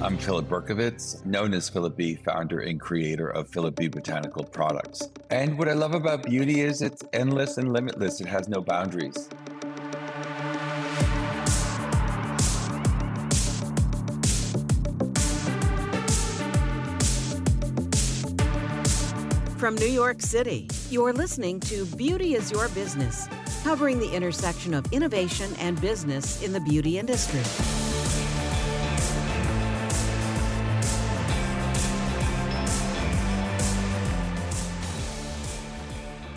I'm Philip Berkovitz, known as Philip B, founder and creator of Philip B Botanical Products. And what I love about beauty is it's endless and limitless, it has no boundaries. From New York City, you're listening to Beauty is Your Business, covering the intersection of innovation and business in the beauty industry.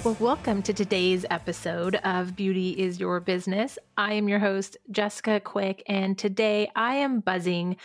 Well, welcome to today's episode of Beauty is Your Business. I am your host, Jessica Quick, and today I am buzzing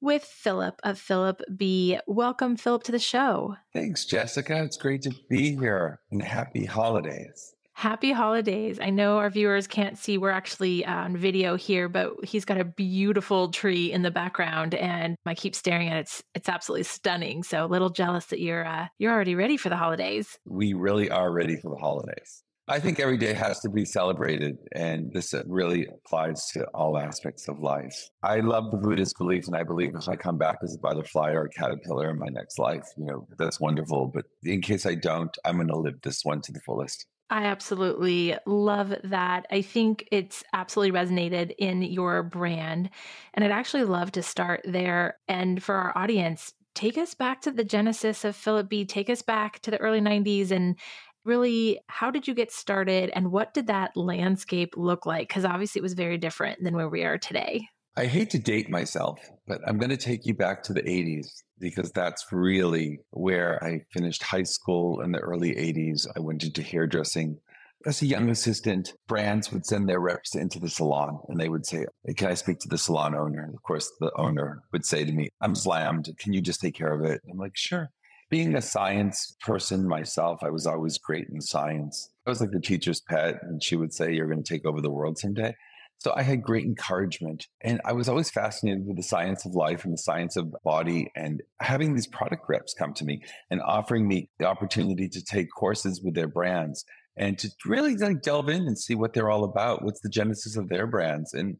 with Philip of Philip B. Welcome, Philip, to the show. Thanks, Jessica. It's great to be here and happy holidays. Happy holidays. I know our viewers can't see, we're actually uh, on video here, but he's got a beautiful tree in the background and I keep staring at it. It's, it's absolutely stunning. So a little jealous that you're, uh, you're already ready for the holidays. We really are ready for the holidays. I think every day has to be celebrated, and this really applies to all aspects of life. I love the Buddhist belief, and I believe if I come back as a butterfly or a caterpillar in my next life, you know, that's wonderful. But in case I don't, I'm going to live this one to the fullest. I absolutely love that. I think it's absolutely resonated in your brand. And I'd actually love to start there. And for our audience, take us back to the genesis of Philip B. Take us back to the early 90s and really how did you get started and what did that landscape look like? Because obviously it was very different than where we are today. I hate to date myself, but I'm going to take you back to the 80s because that's really where I finished high school in the early 80s. I went into hairdressing. As a young assistant, brands would send their reps into the salon and they would say, Can I speak to the salon owner? And of course, the owner would say to me, I'm slammed. Can you just take care of it? I'm like, Sure being a science person myself, I was always great in science. I was like the teacher's pet, and she would say, You're going to take over the world someday. So I had great encouragement. And I was always fascinated with the science of life and the science of body and having these product reps come to me and offering me the opportunity to take courses with their brands and to really like delve in and see what they're all about. What's the genesis of their brands? And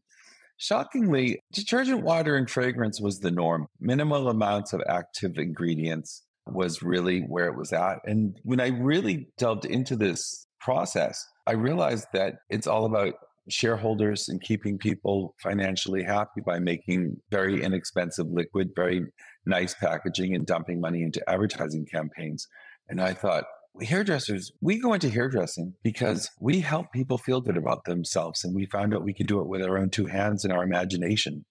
shockingly, detergent water and fragrance was the norm. Minimal amounts of active ingredients was really where it was at. And when I really delved into this process, I realized that it's all about shareholders and keeping people financially happy by making very inexpensive liquid, very nice packaging and dumping money into advertising campaigns. And I thought, hairdressers, we go into hairdressing because we help people feel good about themselves. And we found out we could do it with our own two hands and our imagination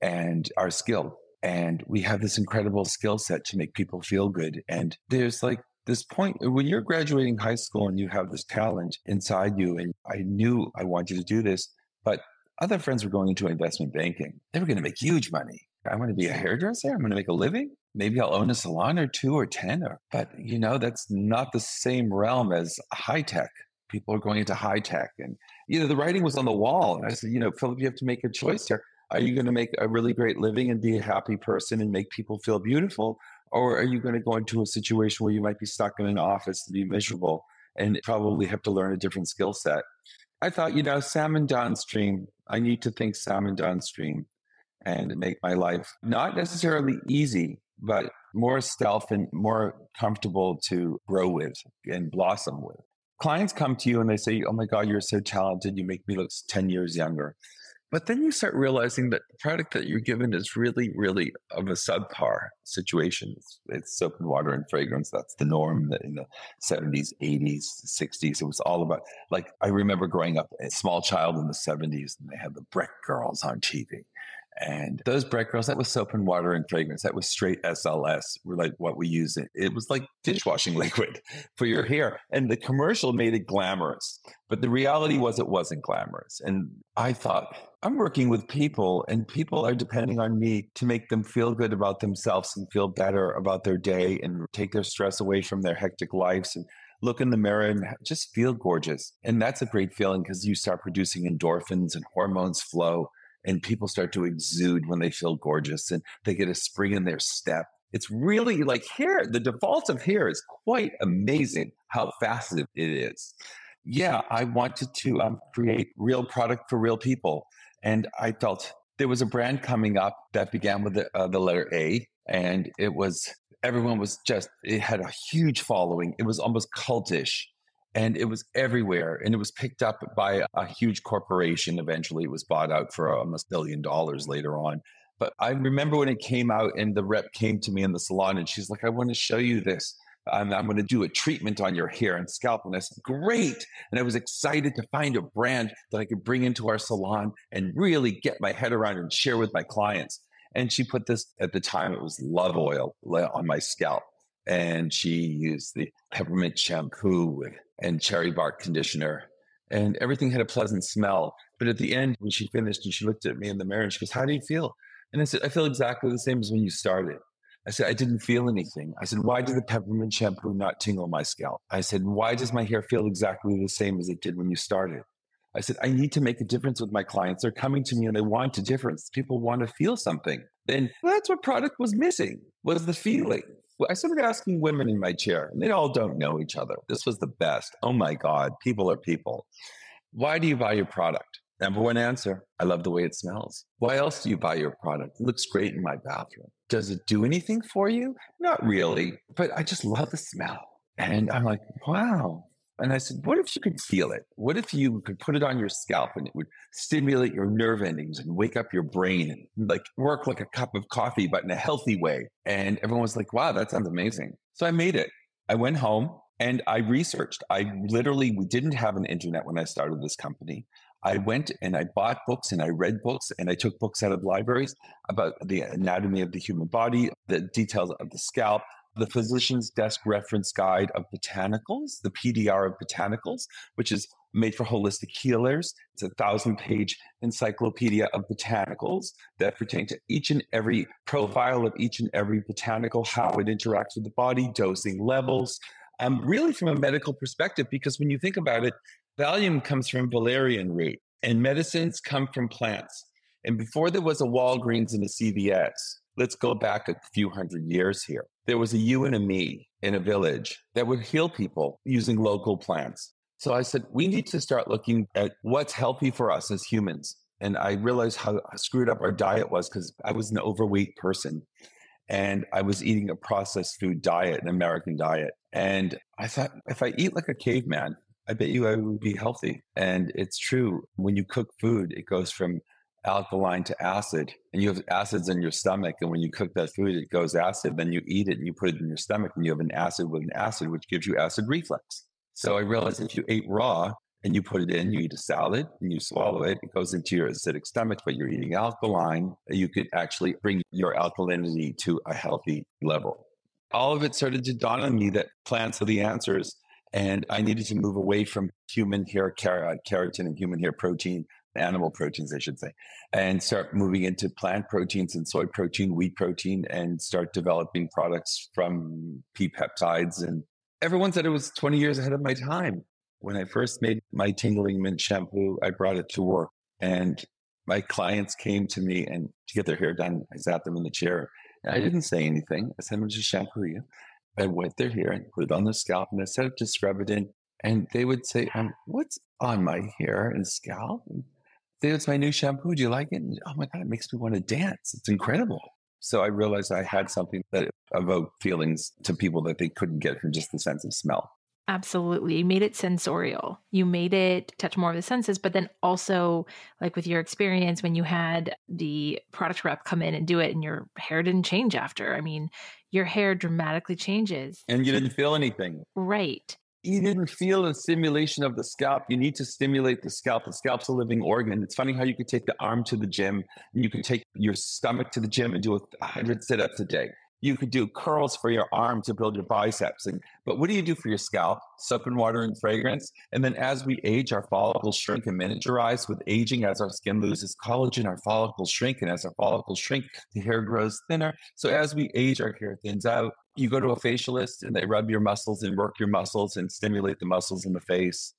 and our skill. And we have this incredible skill set to make people feel good. And there's like this point when you're graduating high school and you have this talent inside you. And I knew I wanted to do this, but other friends were going into investment banking. They were going to make huge money. I'm going to be a hairdresser. I'm going to make a living. Maybe I'll own a salon or two or 10 or, but you know, that's not the same realm as high tech. People are going into high tech and, you know, the writing was on the wall. And I said, you know, Philip, you have to make a choice here. Are you going to make a really great living and be a happy person and make people feel beautiful? Or are you going to go into a situation where you might be stuck in an office and be miserable and probably have to learn a different skill set? I thought, you know, salmon downstream, I need to think salmon downstream and make my life not necessarily easy, but more stealth and more comfortable to grow with and blossom with. Clients come to you and they say, Oh my God, you're so talented. You make me look 10 years younger. But then you start realizing that the product that you're given is really, really of a subpar situation. It's, it's, soap and water and fragrance. That's the norm in the 70s, 80s, 60s. It was all about, like, I remember growing up a small child in the 70s and they had the Brek Girls on TV. And those Brek Girls, that was soap and water and fragrance. That was straight SLS, were like what we use. It, it was like dishwashing liquid for your hair. And the commercial made it glamorous. But the reality was it wasn't glamorous. And I thought, I'm working with people and people are depending on me to make them feel good about themselves and feel better about their day and take their stress away from their hectic lives and look in the mirror and just feel gorgeous. And that's a great feeling because you start producing endorphins and hormones flow and people start to exude when they feel gorgeous and they get a spring in their step. It's really like here, The default of here is quite amazing how faceted it is. Yeah, I wanted to um, create real product for real people. And I felt there was a brand coming up that began with the, uh, the letter A, and it was everyone was just it had a huge following. It was almost cultish, and it was everywhere. And it was picked up by a huge corporation. Eventually, it was bought out for almost a billion dollars later on. But I remember when it came out, and the rep came to me in the salon, and she's like, "I want to show you this." I'm, I'm going to do a treatment on your hair and scalp. And I said, great. And I was excited to find a brand that I could bring into our salon and really get my head around and share with my clients. And she put this at the time, it was love oil on my scalp. And she used the peppermint shampoo and cherry bark conditioner. And everything had a pleasant smell. But at the end, when she finished and she looked at me in the mirror and she goes, How do you feel? And I said, I feel exactly the same as when you started. I said, I didn't feel anything. I said, why did the peppermint shampoo not tingle my scalp? I said, why does my hair feel exactly the same as it did when you started? I said, I need to make a difference with my clients. They're coming to me and they want a difference. People want to feel something. And that's what product was missing, was the feeling. I started asking women in my chair, and they all don't know each other. This was the best. Oh my God, people are people. Why do you buy your product? Number one answer I love the way it smells. Why else do you buy your product? It looks great in my bathroom. Does it do anything for you? Not really, but I just love the smell. And I'm like, wow. And I said, what if you could feel it? What if you could put it on your scalp and it would stimulate your nerve endings and wake up your brain and like work like a cup of coffee, but in a healthy way? And everyone was like, wow, that sounds amazing. So I made it. I went home and I researched. I literally, we didn't have an internet when I started this company. I went and I bought books and I read books and I took books out of libraries about the anatomy of the human body, the details of the scalp, the physician's desk reference guide of botanicals, the PDR of botanicals, which is made for holistic healers. It's a thousand page encyclopedia of botanicals that pertain to each and every profile of each and every botanical, how it interacts with the body, dosing levels. Um, really, from a medical perspective, because when you think about it, Valium comes from valerian root, and medicines come from plants. And before there was a Walgreens and a CVS, let's go back a few hundred years here. There was a you and a me in a village that would heal people using local plants. So I said, we need to start looking at what's healthy for us as humans. And I realized how screwed up our diet was because I was an overweight person and I was eating a processed food diet, an American diet. And I thought, if I eat like a caveman, I bet you I would be healthy. And it's true. When you cook food, it goes from alkaline to acid, and you have acids in your stomach. And when you cook that food, it goes acid. Then you eat it and you put it in your stomach, and you have an acid with an acid, which gives you acid reflux. So I realized if you ate raw and you put it in, you eat a salad and you swallow it, it goes into your acidic stomach, but you're eating alkaline, you could actually bring your alkalinity to a healthy level. All of it started to dawn on me that plants are the answers and I needed to move away from human hair keratin and human hair protein, animal proteins, I should say, and start moving into plant proteins and soy protein, wheat protein, and start developing products from pea peptides. And everyone said it was 20 years ahead of my time. When I first made my tingling mint shampoo, I brought it to work and my clients came to me and to get their hair done, I sat them in the chair. I didn't say anything. I said, I'm just shampoo you. I went there here and put it on the scalp and I said just scrub it in. And they would say, um, What's on my hair and scalp? It's my new shampoo. Do you like it? And, oh my God, it makes me want to dance. It's incredible. So I realized I had something that evoked feelings to people that they couldn't get from just the sense of smell. Absolutely. You made it sensorial. You made it touch more of the senses, but then also, like with your experience when you had the product rep come in and do it and your hair didn't change after. I mean, your hair dramatically changes. And you didn't feel anything. Right. You didn't feel a stimulation of the scalp. You need to stimulate the scalp. The scalp's a living organ. It's funny how you could take the arm to the gym and you can take your stomach to the gym and do a 100 sit ups a day. You could do curls for your arm to build your biceps. And, but what do you do for your scalp? Soap and water and fragrance. And then as we age, our follicles shrink and miniaturize. With aging, as our skin loses collagen, our follicles shrink. And as our follicles shrink, the hair grows thinner. So as we age, our hair thins out. You go to a facialist and they rub your muscles and work your muscles and stimulate the muscles in the face.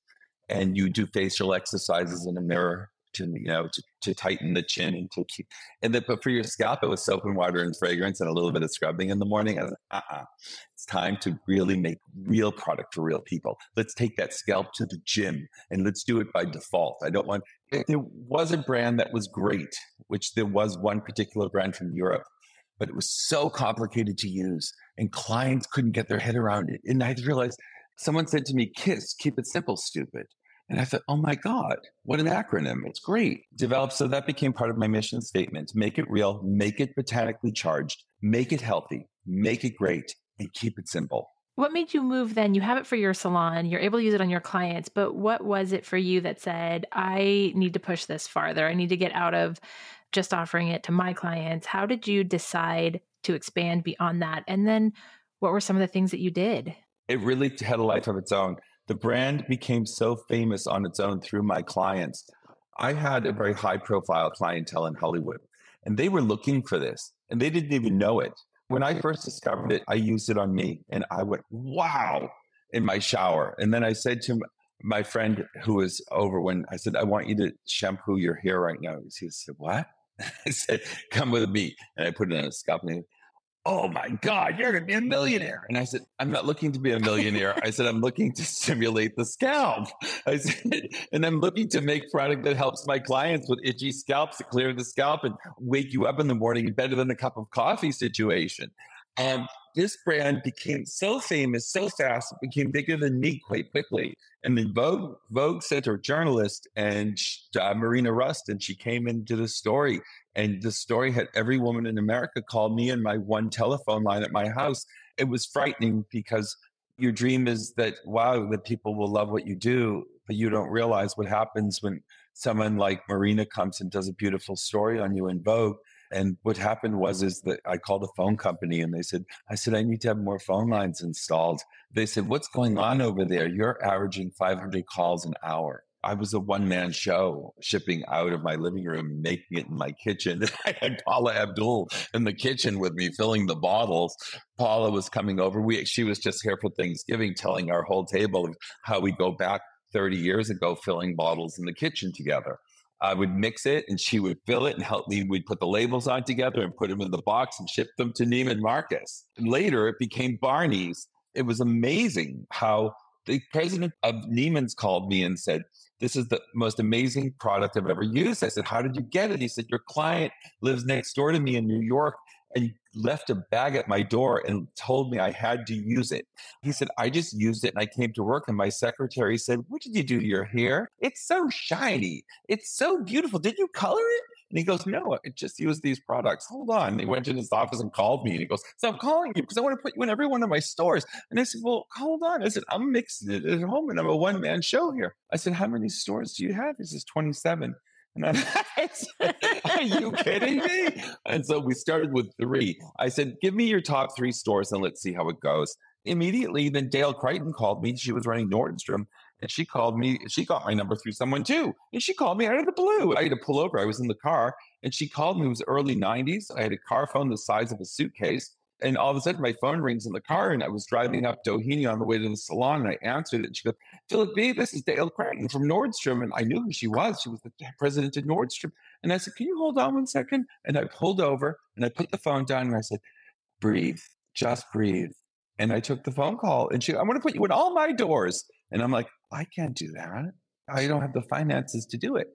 And you do facial exercises in a mirror to you know to, to tighten the chin and to keep and then but for your scalp it was soap and water and fragrance and a little bit of scrubbing in the morning. I was like, uh-uh. It's time to really make real product for real people. Let's take that scalp to the gym and let's do it by default. I don't want there was a brand that was great, which there was one particular brand from Europe, but it was so complicated to use and clients couldn't get their head around it. And I realized someone said to me, KISS, keep it simple, stupid. And I thought, oh my God, what an acronym. It's great. Developed. So that became part of my mission statement. Make it real, make it botanically charged, make it healthy, make it great, and keep it simple. What made you move then? You have it for your salon, you're able to use it on your clients, but what was it for you that said, I need to push this farther? I need to get out of just offering it to my clients. How did you decide to expand beyond that? And then what were some of the things that you did? It really had a life of its own. The brand became so famous on its own through my clients. I had a very high profile clientele in Hollywood, and they were looking for this, and they didn't even know it. When I first discovered it, I used it on me, and I went, wow, in my shower. And then I said to my friend who was over when I said, I want you to shampoo your hair right now. He said, What? I said, Come with me. And I put it on a scalp. And oh my God, you're going to be a millionaire. And I said, I'm not looking to be a millionaire. I said, I'm looking to stimulate the scalp. I said, and I'm looking to make product that helps my clients with itchy scalps to clear the scalp and wake you up in the morning better than a cup of coffee situation. And this brand became so famous so fast, it became bigger than me quite quickly. And then Vogue, Vogue sent her journalist and uh, Marina Rust, and she came into the story. And the story had every woman in America called me and my one telephone line at my house. It was frightening because your dream is that, wow, that people will love what you do, but you don't realize what happens when someone like Marina comes and does a beautiful story on you in Vogue and what happened was is that I called a phone company and they said, I said, I need to have more phone lines installed. They said, What's going on over there? You're averaging 500 calls an hour. I was a one man show shipping out of my living room, making it in my kitchen. I had Paula Abdul in the kitchen with me filling the bottles. Paula was coming over. We, she was just here for Thanksgiving, telling our whole table how we go back 30 years ago filling bottles in the kitchen together. I would mix it and she would fill it and help me. We'd put the labels on together and put them in the box and ship them to Neiman Marcus. Later it became Barney's. It was amazing how the president of Neiman's called me and said, This is the most amazing product I've ever used. I said, How did you get it? He said, Your client lives next door to me in New York and left a bag at my door and told me I had to use it. He said, I just used it and I came to work and my secretary said, What did you do to your hair? It's so shiny. It's so beautiful. Did you color it? And he goes, No, I just used these products. Hold on. He went to his office and called me and he goes, So I'm calling you because I want to put you in every one of my stores. And I said, Well, hold on. I said, I'm mixing it at home and I'm a one man show here. I said, How many stores do you have? He says, 27. And I said, Are you kidding me? And so we started with three. I said, Give me your top three stores and let's see how it goes. Immediately, then Dale Crichton called me. She was running Nordstrom and she called me. She got my number through someone too. And she called me out of the blue. I had to pull over. I was in the car and she called me. It was early 90s. I had a car phone the size of a suitcase. And all of a sudden, my phone rings in the car, and I was driving up Doheny on the way to the salon, and I answered it. And she goes, Philip B., this is Dale Crichton from Nordstrom. And I knew who she was. She was the president of Nordstrom. And I said, Can you hold on one second? And I pulled over and I put the phone down and I said, Breathe, just breathe. And I took the phone call, and she, I'm going to put you in all my doors. And I'm like, I can't do that. I don't have the finances to do it.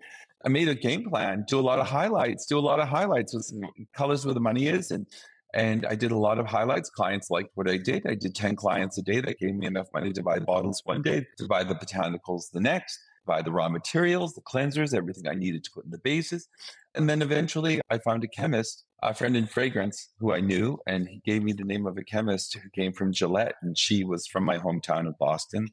I made a game plan, do a lot of highlights, do a lot of highlights with colors where the money is, and and I did a lot of highlights. Clients liked what I did. I did 10 clients a day. That gave me enough money to buy bottles one day, to buy the botanicals the next, buy the raw materials, the cleansers, everything I needed to put in the bases. And then eventually I found a chemist, a friend in fragrance who I knew, and he gave me the name of a chemist who came from Gillette. And she was from my hometown of Boston.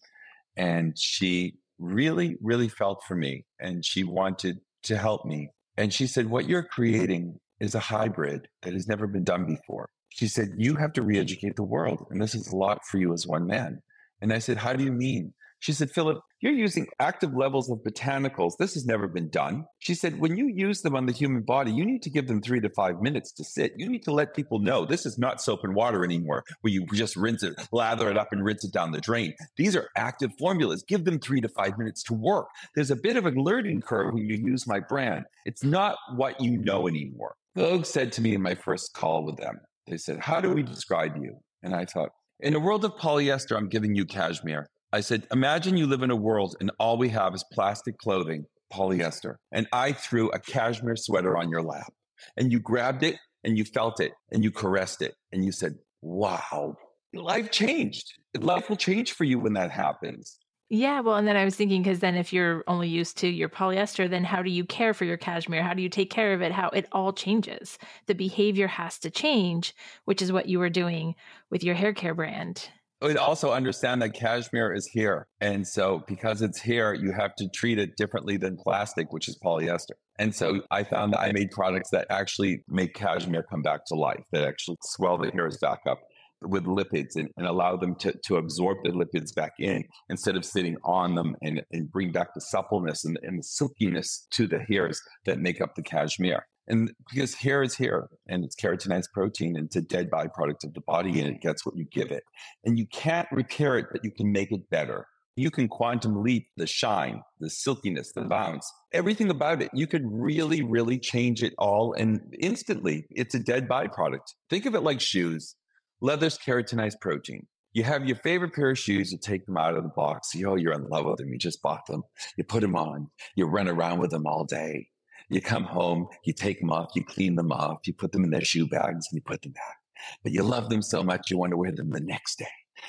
And she really, really felt for me and she wanted to help me. And she said, What you're creating is a hybrid that has never been done before. She said, You have to mm-hmm. re educate the world. And this is a lot for you as one man. And I said, How do you mean? She said, Philip, you're using active levels of botanicals. This has never been done. She said, when you use them on the human body, you need to give them three to five minutes to sit. You need to let people know this is not soap and water anymore, where you just rinse it, lather it up, and rinse it down the drain. These are active formulas. Give them three to five minutes to work. There's a bit of a learning curve when you use my brand. It's not what you know anymore. Vogue said to me in my first call with them, they said, How do we describe you? And I thought, in a world of polyester, I'm giving you cashmere. I said, Imagine you live in a world and all we have is plastic clothing, polyester. And I threw a cashmere sweater on your lap and you grabbed it and you felt it and you caressed it and you said, Wow, life changed. Life will change for you when that happens. Yeah, well, and then I was thinking because then if you're only used to your polyester, then how do you care for your cashmere? How do you take care of it? How it all changes. The behavior has to change, which is what you were doing with your hair care brand. Oh, but also understand that cashmere is here. And so because it's here, you have to treat it differently than plastic, which is polyester. And so I found that I made products that actually make cashmere come back to life, that actually swell the hairs back up with lipids and, and allow them to, to absorb the lipids back in instead of sitting on them and, and bring back the suppleness and, and the silkiness to the hairs that make up the cashmere. And because hair is hair and it's keratinized protein and it's a dead byproduct of the body and it gets what you give it. And you can't repair it, but you can make it better. You can quantum leap the shine, the silkiness, the bounce, everything about it. You could really, really change it all. And instantly, it's a dead byproduct. Think of it like shoes. Leather's keratinized protein. You have your favorite pair of shoes, you take them out of the box. Know, you're in love with them. You just bought them. You put them on. You run around with them all day. You come home, you take them off, you clean them off, you put them in their shoe bags and you put them back. But you love them so much, you want to wear them the next day.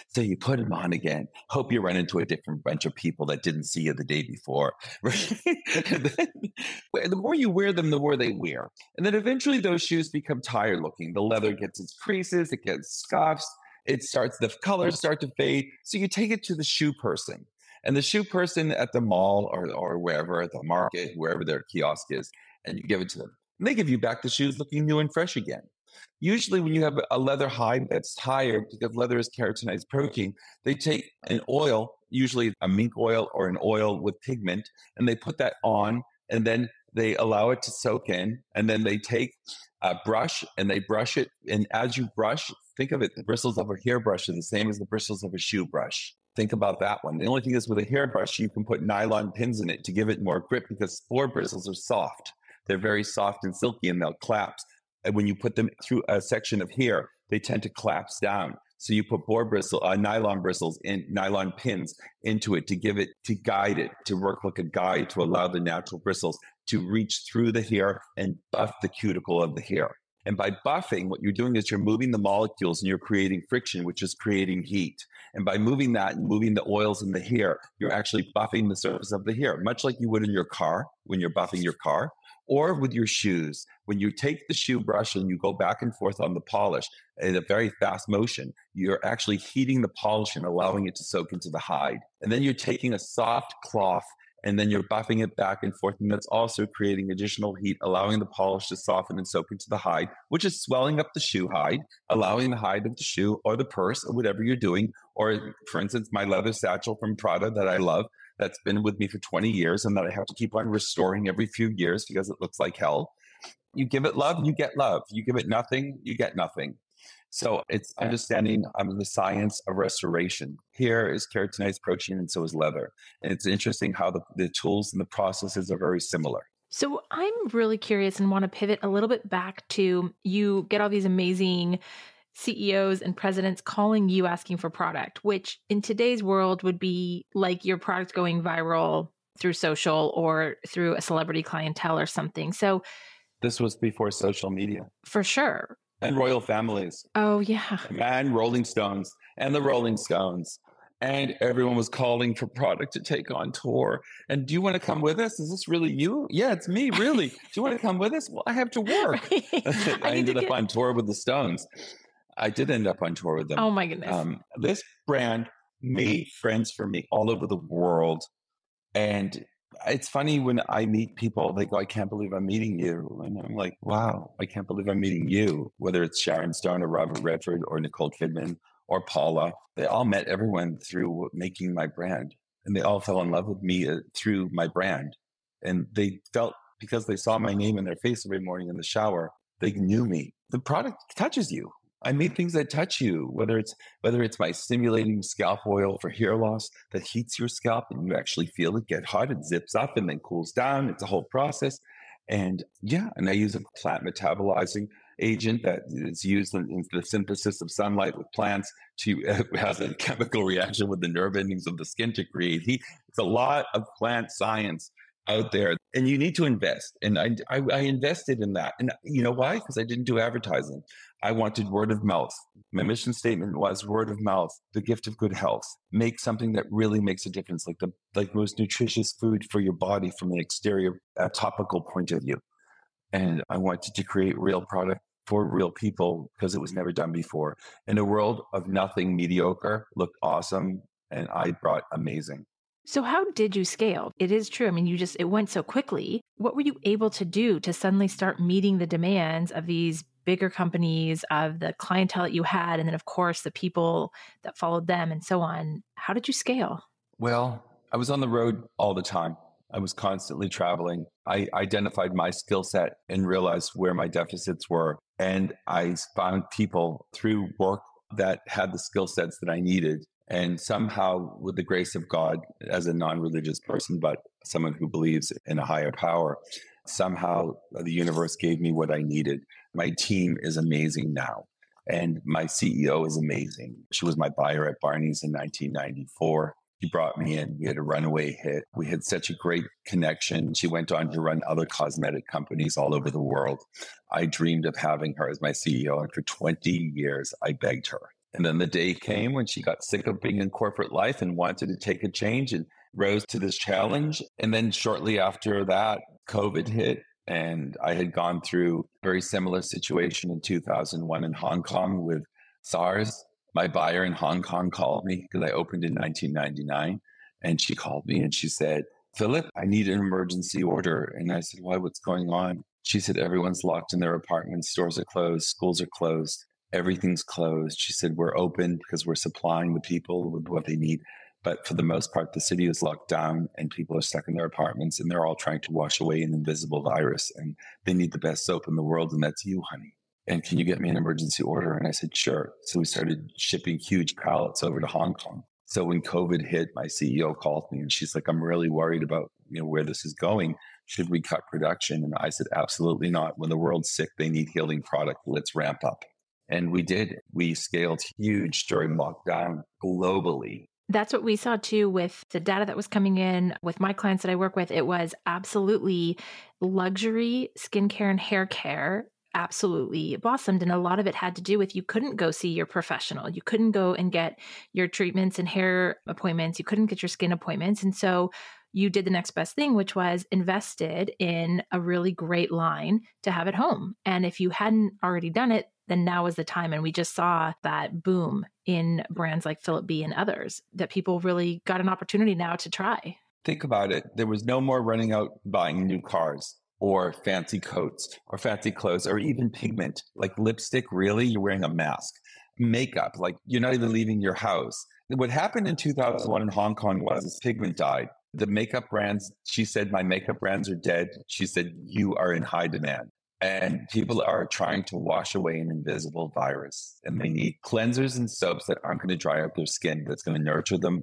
So you put them on again. Hope you run into a different bunch of people that didn't see you the day before. then, the more you wear them, the more they wear. And then eventually those shoes become tired looking. The leather gets its creases, it gets scuffs, it starts, the colors start to fade. So you take it to the shoe person. And the shoe person at the mall or, or wherever, at the market, wherever their kiosk is, and you give it to them. And they give you back the shoes looking new and fresh again. Usually, when you have a leather hide that's tired, because leather is keratinized protein, they take an oil, usually a mink oil or an oil with pigment, and they put that on, and then they allow it to soak in, and then they take a brush and they brush it. And as you brush, think of it, the bristles of a hairbrush are the same as the bristles of a shoe brush. Think about that one. The only thing is with a hairbrush, you can put nylon pins in it to give it more grip because boar bristles are soft. They're very soft and silky and they'll collapse. And when you put them through a section of hair, they tend to collapse down. So you put boar bristle, uh, nylon bristles in nylon pins into it to give it, to guide it, to work like a guide to allow the natural bristles to reach through the hair and buff the cuticle of the hair. And by buffing, what you're doing is you're moving the molecules and you're creating friction, which is creating heat. And by moving that and moving the oils in the hair, you're actually buffing the surface of the hair, much like you would in your car when you're buffing your car or with your shoes. When you take the shoe brush and you go back and forth on the polish in a very fast motion, you're actually heating the polish and allowing it to soak into the hide. And then you're taking a soft cloth and then you're buffing it back and forth. And that's also creating additional heat, allowing the polish to soften and soak into the hide, which is swelling up the shoe hide, allowing the hide of the shoe or the purse or whatever you're doing. Or, for instance, my leather satchel from Prada that I love, that's been with me for 20 years and that I have to keep on restoring every few years because it looks like hell. You give it love, you get love. You give it nothing, you get nothing. So it's understanding um, the science of restoration. Here is keratinized protein, and so is leather. And it's interesting how the, the tools and the processes are very similar. So I'm really curious and want to pivot a little bit back to you get all these amazing CEOs and presidents calling you asking for product, which in today's world would be like your product going viral through social or through a celebrity clientele or something. So this was before social media. For sure and royal families. Oh, yeah. And Rolling Stones and the Rolling Stones. And everyone was calling for product to take on tour. And do you want to come with us? Is this really you? Yeah, it's me, really. Do you want to come with us? Well, I have to work. I, I ended up get... on tour with the Stones. I did end up on tour with them. Oh, my goodness. Um, this brand made friends for me all over the world. And it's funny when I meet people, they go, I can't believe I'm meeting you. And I'm like, wow, I can't believe I'm meeting you. Whether it's Sharon Stone or Robert Redford or Nicole Kidman or Paula, they all met everyone through making my brand. and they all fell in love with me uh, through my brand. And they felt because they saw my name in their face every morning in the shower, they knew me. The product touches you. I made things that touch you, whether it's whether it's my stimulating scalp oil for hair loss that heats your scalp and you actually feel it get hot, it zips up and then cools down. It's a whole process. And yeah, and I use a plant metabolizing agent that is used in, in the synthesis of sunlight with plants to uh, has a chemical reaction with the nerve endings of the skin to create heat. It's a lot of plant science out there and you need to invest and I, I, I invested in that and you know why because i didn't do advertising i wanted word of mouth my mission statement was word of mouth the gift of good health make something that really makes a difference like the like most nutritious food for your body from an exterior a topical point of view and i wanted to create real product for real people because it was never done before in a world of nothing mediocre looked awesome and i brought amazing so, how did you scale? It is true. I mean, you just, it went so quickly. What were you able to do to suddenly start meeting the demands of these bigger companies, of the clientele that you had, and then, of course, the people that followed them and so on? How did you scale? Well, I was on the road all the time. I was constantly traveling. I identified my skill set and realized where my deficits were. And I found people through work that had the skill sets that I needed and somehow, with the grace of God, as a non religious person, but someone who believes in a higher power, somehow the universe gave me what I needed. My team is amazing now. And my CEO is amazing. She was my buyer at Barney's in 1994. She brought me in. We had a runaway hit. We had such a great connection. She went on to run other cosmetic companies all over the world. I dreamed of having her as my CEO. And for 20 years, I begged her. And then the day came when she got sick of being in corporate life and wanted to take a change and rose to this challenge. And then shortly after that, COVID hit. And I had gone through a very similar situation in 2001 in Hong Kong with SARS. My buyer in Hong Kong called me because I opened in 1999. And she called me and she said, Philip, I need an emergency order. And I said, Why? What's going on? She said, Everyone's locked in their apartments, stores are closed, schools are closed everything's closed. She said, We're open because we're supplying the people with what they need. But for the most part, the city is locked down and people are stuck in their apartments and they're all trying to wash away an invisible virus. And they need the best soap in the world, and that's you, honey. And can you get me an emergency order? And I said, Sure. So we started shipping huge pallets over to Hong Kong. So when COVID hit, my CEO called me and she's like, I'm really worried about you know where this is going. Should we cut production? And I said, absolutely not. When the world's sick, they need healing product. Let's ramp up. And we did. We scaled huge during lockdown globally. That's what we saw too with the data that was coming in with my clients that I work with. It was absolutely luxury skincare and hair care absolutely blossomed. And a lot of it had to do with you couldn't go see your professional. You couldn't go and get your treatments and hair appointments. You couldn't get your skin appointments. And so you did the next best thing, which was invested in a really great line to have at home. And if you hadn't already done it, then now is the time. And we just saw that boom in brands like Philip B and others that people really got an opportunity now to try. Think about it. There was no more running out buying new cars or fancy coats or fancy clothes or even pigment like lipstick. Really, you're wearing a mask. Makeup, like you're not even leaving your house. What happened in 2001 in Hong Kong was pigment died. The makeup brands, she said, my makeup brands are dead. She said, you are in high demand. And people are trying to wash away an invisible virus. And they need cleansers and soaps that aren't going to dry out their skin, that's going to nurture them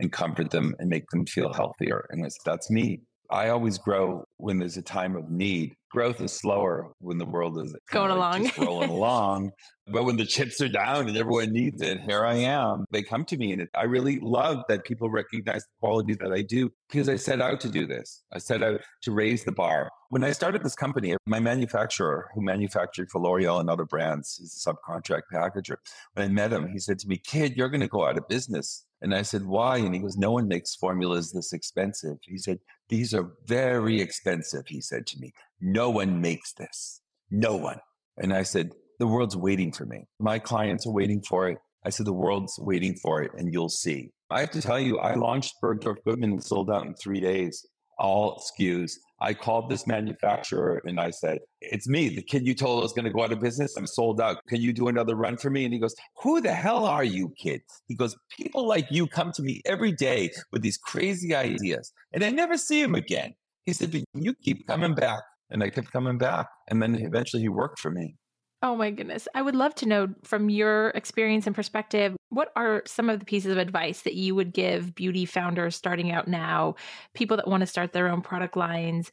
and comfort them and make them feel healthier. And that's me. I always grow when there's a time of need. Growth is slower when the world is going along, rolling along. But when the chips are down and everyone needs it, here I am. They come to me, and I really love that people recognize the quality that I do because I set out to do this. I set out to raise the bar. When I started this company, my manufacturer, who manufactured for L'Oreal and other brands, he's a subcontract packager. When I met him, he said to me, "Kid, you're going to go out of business." And I said, why? And he goes, no one makes formulas this expensive. He said, these are very expensive. He said to me, no one makes this. No one. And I said, the world's waiting for me. My clients are waiting for it. I said, the world's waiting for it and you'll see. I have to tell you, I launched Bergdorf Goodman and sold out in three days. All SKUs. I called this manufacturer and I said, It's me, the kid you told was going to go out of business. I'm sold out. Can you do another run for me? And he goes, Who the hell are you, kid? He goes, People like you come to me every day with these crazy ideas, and I never see him again. He said, But you keep coming back. And I kept coming back. And then eventually he worked for me. Oh my goodness. I would love to know from your experience and perspective, what are some of the pieces of advice that you would give beauty founders starting out now, people that want to start their own product lines?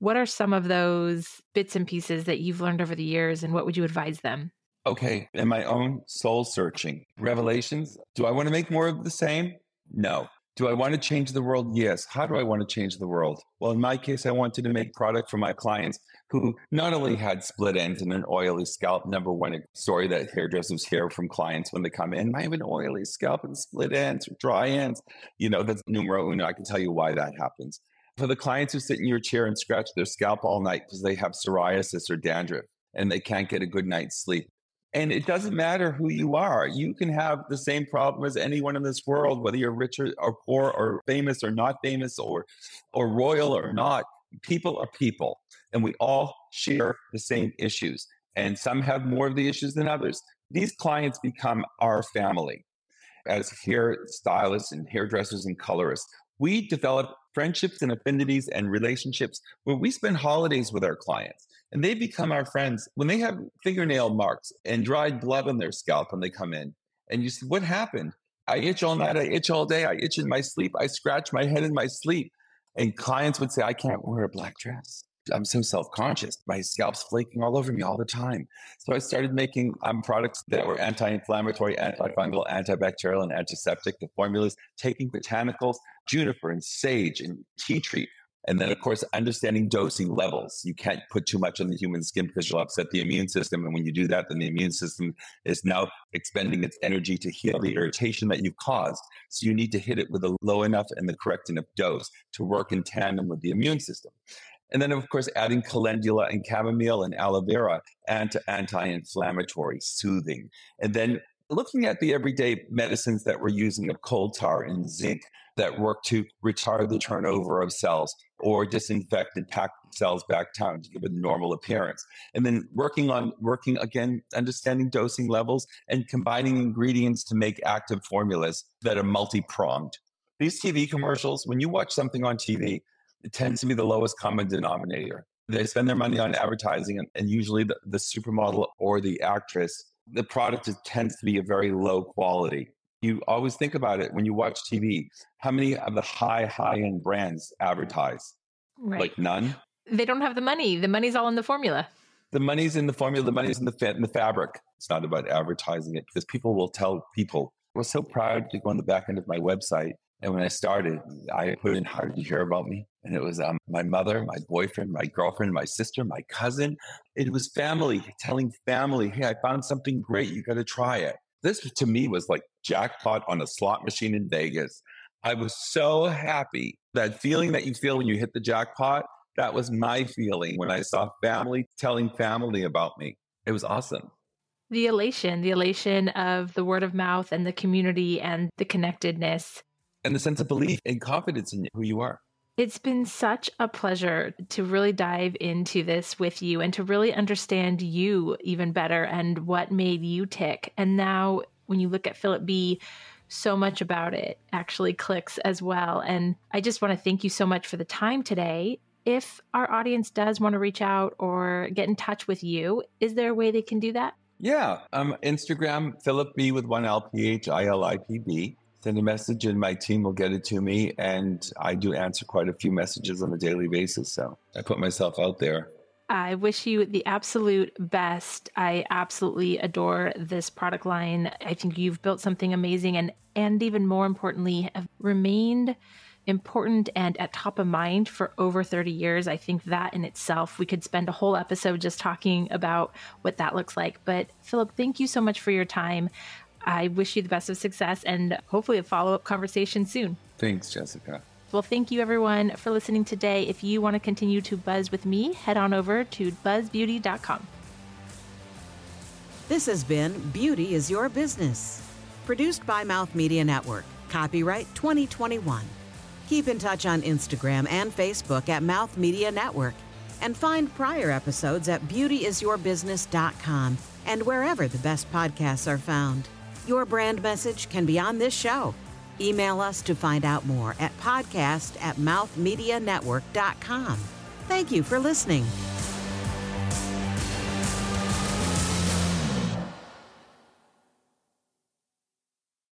What are some of those bits and pieces that you've learned over the years and what would you advise them? Okay, in my own soul searching, revelations, do I want to make more of the same? No. Do I want to change the world? Yes. How do I want to change the world? Well, in my case, I wanted to make product for my clients who not only had split ends and an oily scalp. Number one story that hairdressers hear from clients when they come in, I have an oily scalp and split ends or dry ends. You know, that's numero uno. I can tell you why that happens. For the clients who sit in your chair and scratch their scalp all night because they have psoriasis or dandruff and they can't get a good night's sleep, and it doesn't matter who you are. You can have the same problem as anyone in this world, whether you're rich or, or poor or famous or not famous or, or royal or not. People are people, and we all share the same issues. And some have more of the issues than others. These clients become our family. As hair stylists and hairdressers and colorists, we develop friendships and affinities and relationships where we spend holidays with our clients and they become our friends when they have fingernail marks and dried blood on their scalp when they come in. And you say, What happened? I itch all night. I itch all day. I itch in my sleep. I scratch my head in my sleep. And clients would say, I can't wear a black dress. I'm so self conscious. My scalp's flaking all over me all the time. So I started making um, products that were anti inflammatory, antifungal, antibacterial, and antiseptic. The formulas taking botanicals, juniper and sage and tea mm. tree. And then, of course, understanding dosing levels. You can't put too much on the human skin because you'll upset the immune system. And when you do that, then the immune system is now expending its energy to heal the irritation that you've caused. So you need to hit it with a low enough and the correct enough dose to work in tandem with the immune system. And then, of course, adding calendula and chamomile and aloe vera and anti inflammatory, soothing. And then looking at the everyday medicines that we're using of coal tar and zinc that work to retard the turnover of cells or disinfect and pack cells back down to give it a normal appearance. And then working on working again, understanding dosing levels and combining ingredients to make active formulas that are multi-pronged. These TV commercials, when you watch something on TV, it tends to be the lowest common denominator. They spend their money on advertising, and, and usually the, the supermodel or the actress, the product is, tends to be a very low quality. You always think about it when you watch TV. How many of the high, high end brands advertise? Right. Like none. They don't have the money. The money's all in the formula. The money's in the formula. The money's in the, fa- in the fabric. It's not about advertising it because people will tell people. I was so proud to go on the back end of my website and when I started, I put in did you hear about me? And it was um, my mother, my boyfriend, my girlfriend, my sister, my cousin. It was family telling family, hey, I found something great. You got to try it. This to me was like jackpot on a slot machine in Vegas. I was so happy. That feeling that you feel when you hit the jackpot, that was my feeling when I saw family telling family about me. It was awesome. The elation, the elation of the word of mouth and the community and the connectedness and the sense of belief and confidence in who you are. It's been such a pleasure to really dive into this with you and to really understand you even better and what made you tick. And now, when you look at Philip B., so much about it actually clicks as well. And I just want to thank you so much for the time today. If our audience does want to reach out or get in touch with you, is there a way they can do that? Yeah. Um, Instagram, Philip B with one L P H I L I P B send a message and my team will get it to me. And I do answer quite a few messages on a daily basis. So I put myself out there. I wish you the absolute best. I absolutely adore this product line. I think you've built something amazing and and even more importantly have remained important and at top of mind for over 30 years. I think that in itself we could spend a whole episode just talking about what that looks like. But Philip, thank you so much for your time. I wish you the best of success and hopefully a follow up conversation soon. Thanks, Jessica. Well, thank you everyone for listening today. If you want to continue to buzz with me, head on over to buzzbeaute.com. This has been Beauty is Your Business, produced by Mouth Media Network. Copyright 2021. Keep in touch on Instagram and Facebook at Mouth Media Network and find prior episodes at beautyisyourbusiness.com and wherever the best podcasts are found. Your brand message can be on this show. Email us to find out more at podcast at mouthmedianetwork.com. Thank you for listening.